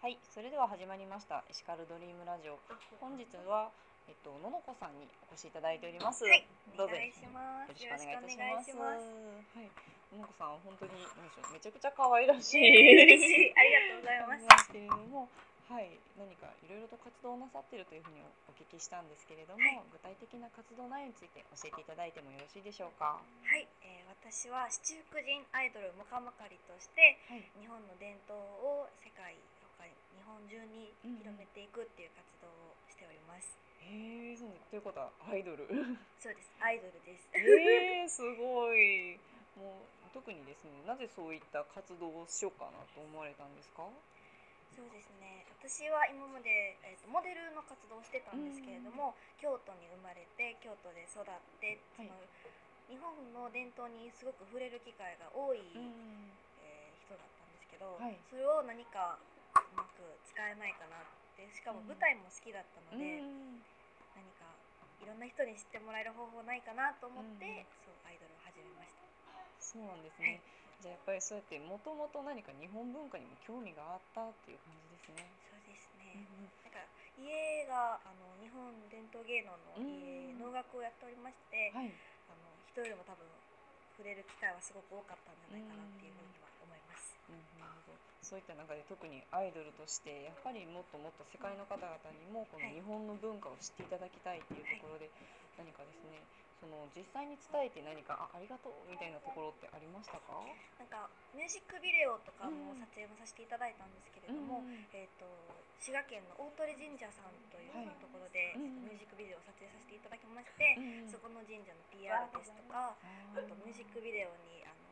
はい、それでは始まりましたエシカルドリームラジオ。本日はえっとののこさんにお越しいただいております。はい、どうぞ。よろしくお願いいたします。はい、ののこさん本当にめちゃくちゃ可愛らしい。ありがとうございます。けれども、はい、何かいろいろと活動をなさっているというふうにお聞きしたんですけれども、はい具体的な活動内容について教えていただいてもよろしいでしょうか？はい、えー私は七福神アイドルモカマカリとしてはい、日本の伝統を世界本中に広めていくっていう活動をしております。へえ、そうということはアイドル。そうです、アイドルです。えー、すごい。もう特にですね、なぜそういった活動をしようかなと思われたんですか？そうですね。私は今まで、えー、とモデルの活動をしてたんですけれども、京都に生まれて京都で育って、その日本の伝統にすごく触れる機会が多い、うん。えー人だったんですけど、はいそれを何かうまく使えないかなって。しかもうん。舞台も好きだったので、うん。何かいろんな人に知ってもらえる方法ないかなと思って、うん。そうアイドルを始めました。そうなんですはい。ね。じゃあやっぱりそうやってもともと何か日本文化にも興味があったっていう感じですね。そうですうんね、なんか家があの日本伝統芸能の家、うん。能楽をやっておりまして、はい。あの人よりも多分触れる機会はすごく多かったんじゃないかなっていうふうには思います。うんなるほどそういった中で特にアイドルとしてやっぱりもっともっと世界の方々にもこのはい。日本の文化を知っていただきたいっていうところで何かですねその実際に伝えて何かあありがとうみたいなところってありましたか？なんかミュージックビデオとかもうん撮影もさせていただいたんですけれども、うんえー、と滋賀県の大鳥神社さんというはいところで、うんミュージックビデオを撮影させていただきまして、うんそこの神社の PR ですとか、ああとミュージックビデオにあの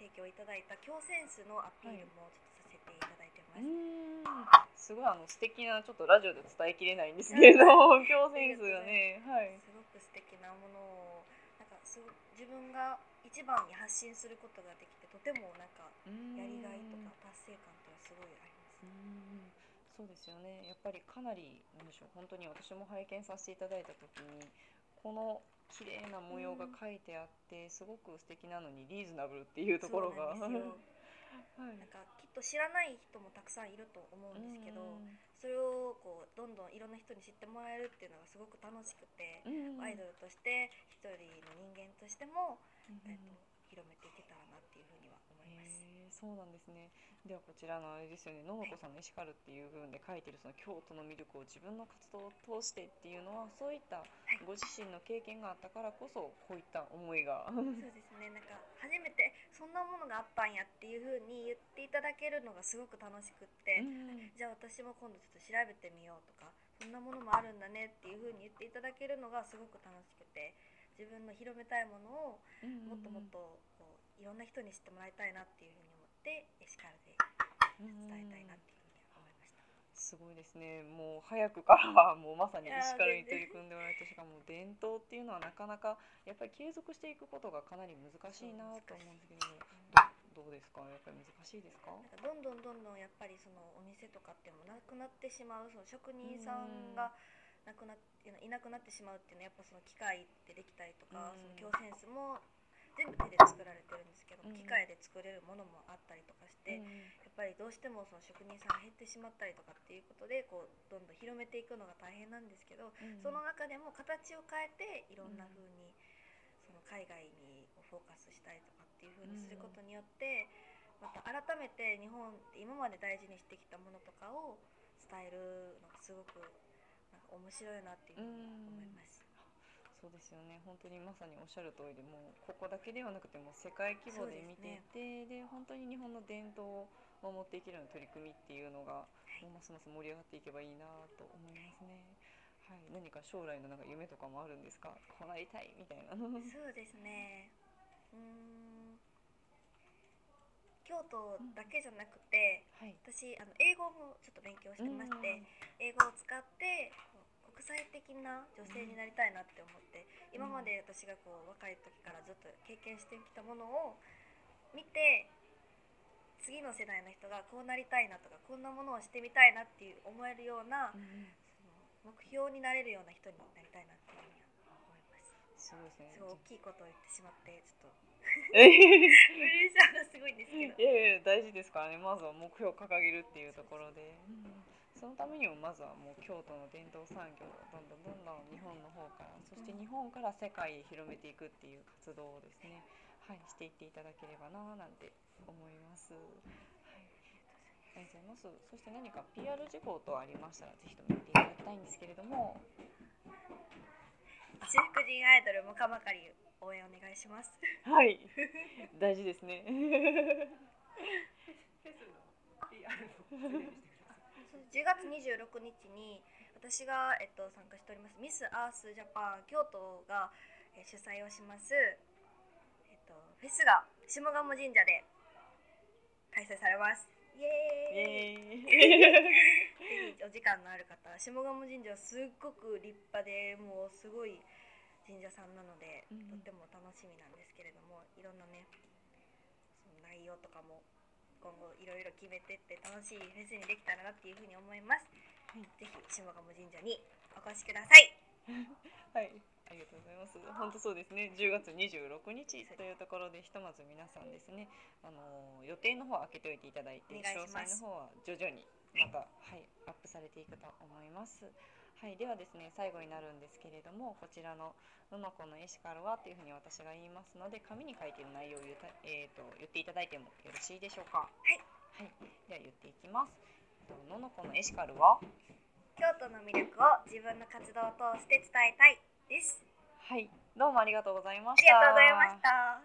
提供いただいた京センスのアピールもちょっとさせていただいてます。うん。すごいあの素敵なちょっとラジオで伝えきれないんですけれども今日センスがね。はい。すごく素敵なものをなんかすご自分が一番に発信することができてとてもなんかやりがいとか達成感っていうのはすごいあります。うん。そうですよね。やっぱりかなりなんでしょう。本当に私も拝見させていただいた時にこの綺麗な模様が書いてあって、すごく素敵なのにリーズナブルっていうところが。なんですよ。はい。なんかきっと知らない人もたくさんいると思うんですけど、うん。それをこうどんどんいろんな人に知ってもらえるっていうのがすごく楽しくて、うん。アイドルとして一人の人間としても、うん。えっと広めていけたらなっていうふうには思います。そうなんですね。ではこちらのあれですよね、ののこさんのエシカルっていう部分で書いてるその京都の魅力を自分の活動を通してっていうのはそういったご自身の経験があったからこそこういった思いが。そうですねなんか初めてそんなものがあったんやっていうふうに言っていただけるのがすごく楽しくって、うんじゃあ私も今度ちょっと調べてみようとかそんなものもあるんだねっていうふうに言っていただけるのがすごく楽しくて自分の広めたいものをもっともっとこういろんな人に知ってもらいたいなっていうふうに思ってエシカルで伝えたいなっていうふうに思いました。すごいですね。もう早くからはもうまさにエシカルに取り組んでおられてしかも伝統っていうのはなかなかやっぱり継続していくことがかなり難しいなと思うんですけど、どどうですか？やっぱり難しいですか？なんかどんどんどんどんやっぱりそのお店とかってもなくなってしまうその職人さんがなくなっいなくなってしまうっていうのはやっぱその機械でできたりとか、うんその強センスも全部手で作られてるんですけど、うん。機械で作れるものもあったりとかして、うん。やっぱりどうしてもその職人さんが減ってしまったりとかっていうことでこうどんどん広めていくのが大変なんですけど、うん。その中でも形を変えていろんな風にその海外にフォーカスしたりとかっていう風にすることによってまた改めて日本って今まで大事にしてきたものとかを伝えるのがすごくなんか面白いなっていうふうに思います。そうですよね。本当にまさにおっしゃる通りで、もうここだけではなくても世界規模で見ていて、で,、本当に日本の伝統を守っていけるような取り組みっていうのが、もうますます盛り上がっていけばいいなと思いますね。はい、何か将来のなんか夢とかもあるんですか？こうなりたいみたいな。そうですね。うーん京都だけじゃなくて、はい。私あの英語もちょっと勉強してまして、英語を使って国際的な女性になりたいなって思って、今まで私がこう若い時からずっと経験してきたものを見て次の世代の人がこうなりたいなとかこんなものをしてみたいなっていう思えるような、うんうん。その目標になれるような人になりたいなっていうふうには思います。そうですね。すごい大きいことを言ってしまってちょっと。え プレッシャーがすごいんですけど。いやいや大事ですからね。まずは目標を掲げるっていうところで、そのためにもまずはもう京都の伝統産業をどんどんどんどん日本の方からそして日本から世界へ広めていくっていう活動をですね、はい、していっていただければななんて思います。はいありがとうございます。そして何か PR 事項等ありましたらぜひとも言っていただきたいんですけれども、私福神アイドルもかまかり応援お願いしますはい、大事ですね。10月26日に私が、えっと、参加しておりますミス・アース・ジャパン京都が、えー主催をします、えっと、フェスが下鴨神社で開催されます。イイエーイ。エーイ。ぜひお時間のある方下鴨神社はすっごく立派でもうすごい神社さんなので、うん。とっても楽しみなんですけれどもいろんなねその内容とかも今後いろいろ決めてって楽しいフェスにできたらなっていうふうに思います、はい。ぜひ下鴨神社にお越しください。はい、ありがとうございます。本当そうですね。10月26日というところでひとまず皆さんですね、あの予定の方は開けておいていただいて、詳細の方は徐々にまたはいアップされていくと思います。はい、ではですね最後になるんですけれども、こちらのののこのエシカルはというふうに私が言いますので、紙に書いている内容を言えっ、と言っていただいてもよろしいでしょうか？はい。はい、では言っていきます。えっとののこのエシカルは？京都の魅力を自分の活動を通して伝えたいですはい、どうもありがとうございまありした。がとうございました